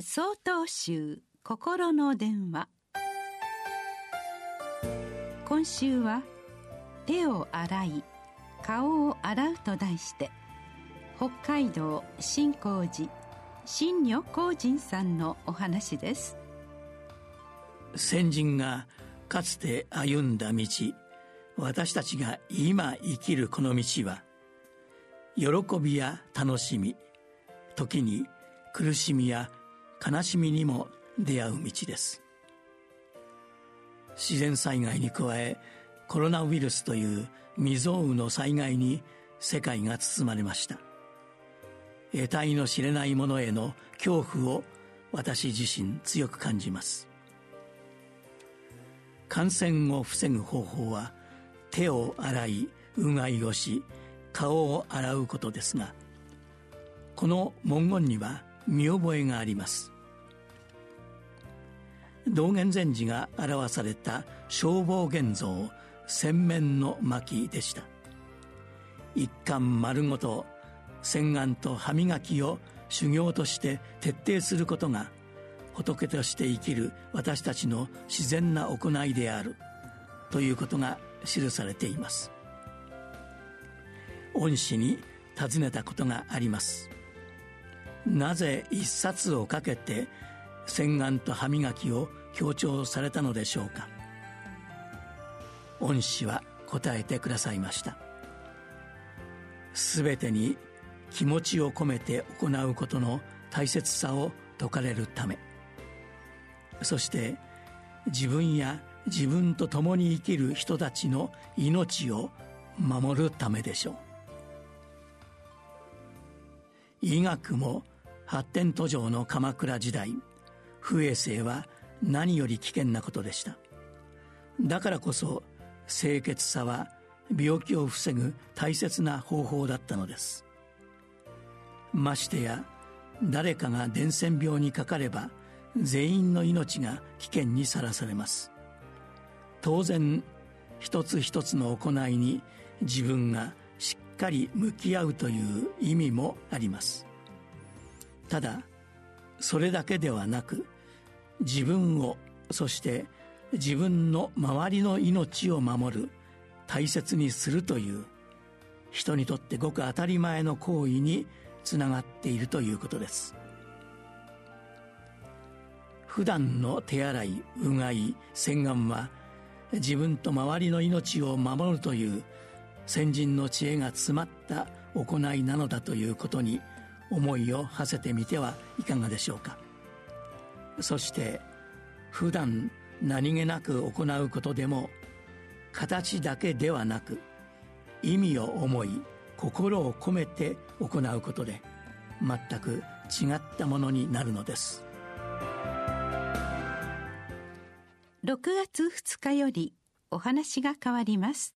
総統集心の電話。今週は「手を洗い顔を洗う」と題して北海道新光寺新女光人さんのお話です。先人がかつて歩んだ道私たちが今生きるこの道は喜びや楽しみ時に苦しみや悲しみにも出会う道です。自然災害に加えコロナウイルスという未曾有の災害に世界が包まれました。得体の知れないものへの恐怖を私自身強く感じます。感染を防ぐ方法は手を洗いうがいをし顔を洗うことですがこの文言には見覚えがあります。道元禅師が表された消防現像洗面の巻でした。一貫丸ごと洗顔と歯磨きを修行として徹底することが仏として生きる私たちの自然な行いであるということが記されています。恩師に尋ねたことがあります。なぜ一冊をかけて洗顔と歯磨きを強調されたのでしょうか。恩師は答えてくださいました。全てに気持ちを込めて行うことの大切さを説かれるため。そして自分や自分と共に生きる人たちの命を守るためでしょう。医学も発展途上の鎌倉時代不衛生は何より危険なことでした。だからこそ清潔さは病気を防ぐ大切な方法だったのです。ましてや誰かが伝染病にかかれば全員の命が危険にさらされます。当然一つ一つの行いに自分がしっかり向き合うという意味もあります。ただそれだけではなく自分をそして自分の周りの命を守る大切にするという人にとってごく当たり前の行為につながっているということです。普段の手洗いうがい洗顔は自分と周りの命を守るという先人の知恵が詰まった行いなのだということに思いを馳せてみてはいかがでしょうか。そして普段何気なく行うことでも形だけではなく意味を思い心を込めて行うことで全く違ったものになるのです。6月2日よりお話が変わります。